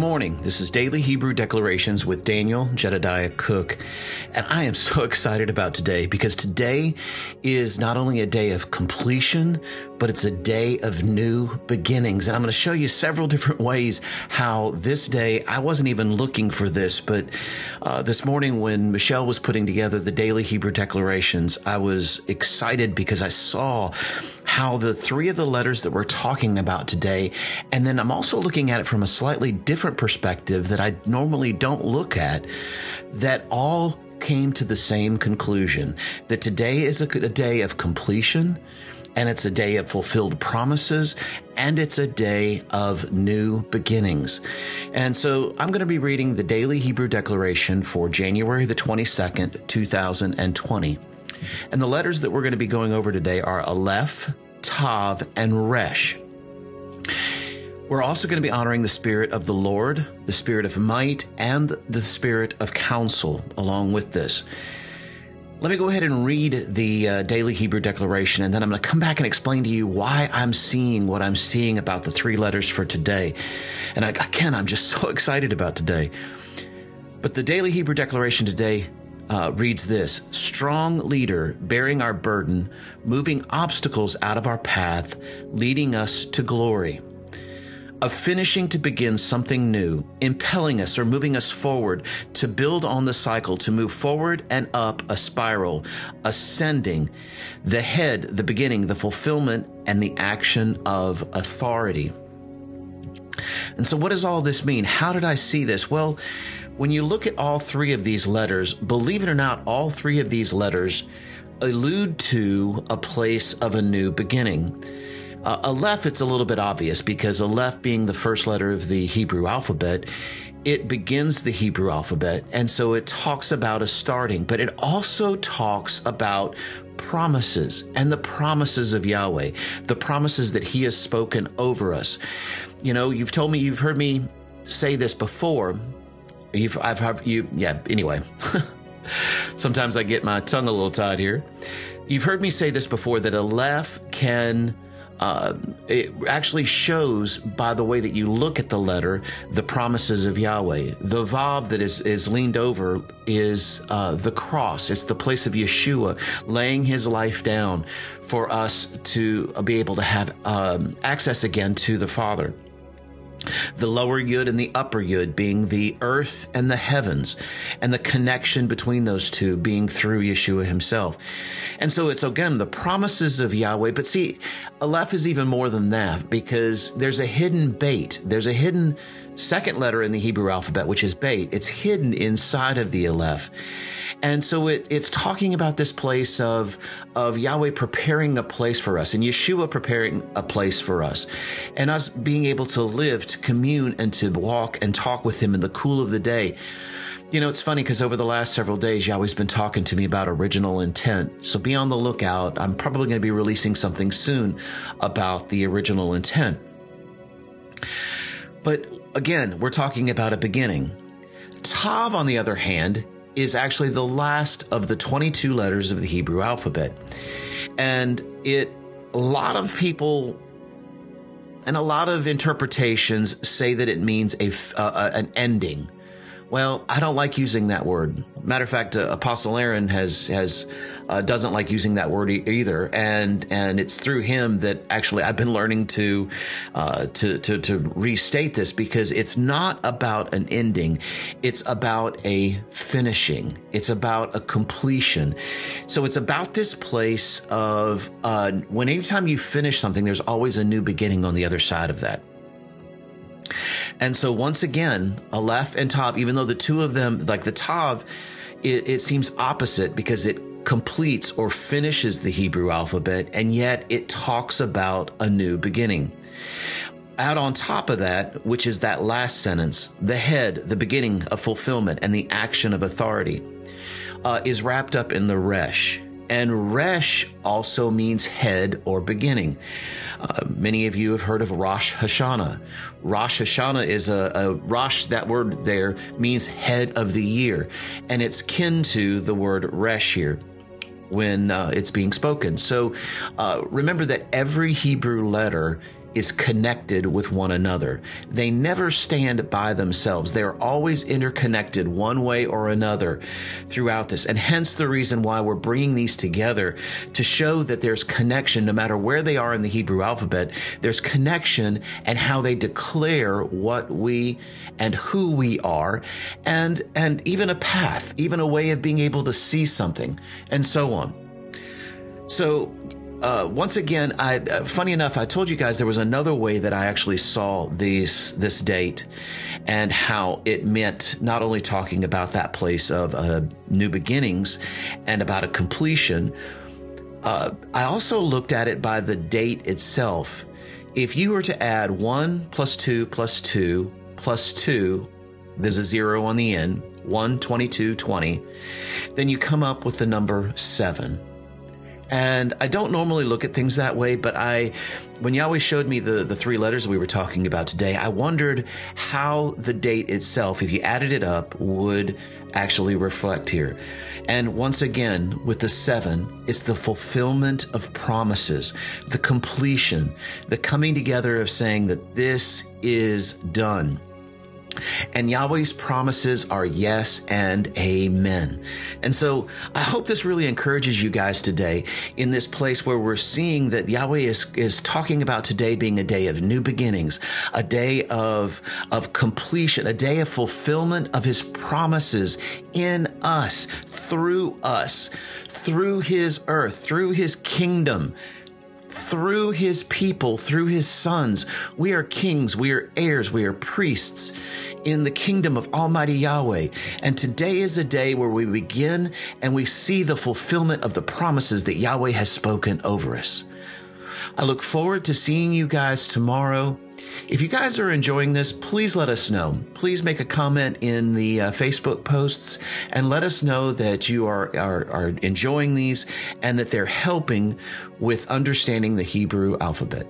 morning. This is Daily Hebrew Declarations with Daniel Jedediah Cook. And I am so excited about today because today is not only a day of completion, but it's a day of new beginnings. And I'm going to show you several different ways how this day, I wasn't even looking for this, but uh, this morning when Michelle was putting together the Daily Hebrew Declarations, I was excited because I saw how the three of the letters that we're talking about today, and then I'm also looking at it from a slightly different perspective that I normally don't look at, that all came to the same conclusion that today is a, a day of completion and it's a day of fulfilled promises and it's a day of new beginnings. And so I'm going to be reading the daily Hebrew declaration for January the 22nd, 2020. And the letters that we're going to be going over today are Aleph, Tav, and Resh. We're also going to be honoring the Spirit of the Lord, the Spirit of might, and the Spirit of counsel along with this. Let me go ahead and read the uh, daily Hebrew declaration, and then I'm going to come back and explain to you why I'm seeing what I'm seeing about the three letters for today. And I, again, I'm just so excited about today. But the daily Hebrew declaration today uh, reads this Strong leader bearing our burden, moving obstacles out of our path, leading us to glory of finishing to begin something new, impelling us or moving us forward to build on the cycle, to move forward and up a spiral, ascending, the head, the beginning, the fulfillment, and the action of authority. And so, what does all this mean? How did I see this? Well, when you look at all three of these letters, believe it or not, all three of these letters allude to a place of a new beginning. Uh, Aleph, it's a little bit obvious because Aleph being the first letter of the Hebrew alphabet, it begins the Hebrew alphabet. And so it talks about a starting, but it also talks about promises and the promises of Yahweh, the promises that He has spoken over us. You know, you've told me, you've heard me say this before. You've, I've heard you, yeah, anyway. Sometimes I get my tongue a little tied here. You've heard me say this before that Aleph can uh, it actually shows by the way that you look at the letter the promises of Yahweh. The vav that is is leaned over is uh, the cross. It's the place of Yeshua laying His life down for us to be able to have um, access again to the Father the lower yud and the upper yud being the earth and the heavens, and the connection between those two being through Yeshua himself. And so it's again the promises of Yahweh. But see, Aleph is even more than that because there's a hidden Beit. There's a hidden second letter in the Hebrew alphabet, which is Beit. It's hidden inside of the Aleph. And so it, it's talking about this place of, of Yahweh preparing a place for us and Yeshua preparing a place for us and us being able to live, to commune and to walk and talk with him in the cool of the day. You know, it's funny because over the last several days, Yahweh's been talking to me about original intent. So be on the lookout. I'm probably going to be releasing something soon about the original intent. But again, we're talking about a beginning. Tav, on the other hand, is actually the last of the 22 letters of the Hebrew alphabet. And it, a lot of people and a lot of interpretations say that it means a, uh, an ending. Well, I don't like using that word. Matter of fact, uh, Apostle Aaron has has uh, doesn't like using that word e- either, and and it's through him that actually I've been learning to uh, to to to restate this because it's not about an ending, it's about a finishing, it's about a completion. So it's about this place of uh, when anytime you finish something, there's always a new beginning on the other side of that. And so once again, Aleph and Tav, even though the two of them, like the Tav, it, it seems opposite because it completes or finishes the Hebrew alphabet, and yet it talks about a new beginning. Out on top of that, which is that last sentence, the head, the beginning of fulfillment, and the action of authority, uh, is wrapped up in the resh. And Resh also means head or beginning. Uh, many of you have heard of Rosh Hashanah. Rosh Hashanah is a, a Rosh, that word there means head of the year, and it's kin to the word Resh here when uh, it's being spoken. So uh, remember that every Hebrew letter is connected with one another. They never stand by themselves. They're always interconnected one way or another throughout this. And hence the reason why we're bringing these together to show that there's connection no matter where they are in the Hebrew alphabet. There's connection and how they declare what we and who we are and, and even a path, even a way of being able to see something and so on. So uh, once again, I uh, funny enough, I told you guys there was another way that I actually saw these this date and how it meant not only talking about that place of uh, new beginnings and about a completion. Uh, I also looked at it by the date itself. If you were to add one plus two plus two plus two, there's a zero on the end, 1, 22, 20, then you come up with the number seven. And I don't normally look at things that way, but I, when Yahweh showed me the, the three letters we were talking about today, I wondered how the date itself, if you added it up, would actually reflect here. And once again, with the seven, it's the fulfillment of promises, the completion, the coming together of saying that this is done. And Yahweh's promises are yes and amen. And so I hope this really encourages you guys today in this place where we're seeing that Yahweh is, is talking about today being a day of new beginnings, a day of, of completion, a day of fulfillment of his promises in us, through us, through his earth, through his kingdom through his people, through his sons. We are kings, we are heirs, we are priests in the kingdom of Almighty Yahweh. And today is a day where we begin and we see the fulfillment of the promises that Yahweh has spoken over us. I look forward to seeing you guys tomorrow. If you guys are enjoying this, please let us know. Please make a comment in the uh, Facebook posts and let us know that you are, are, are enjoying these and that they're helping with understanding the Hebrew alphabet.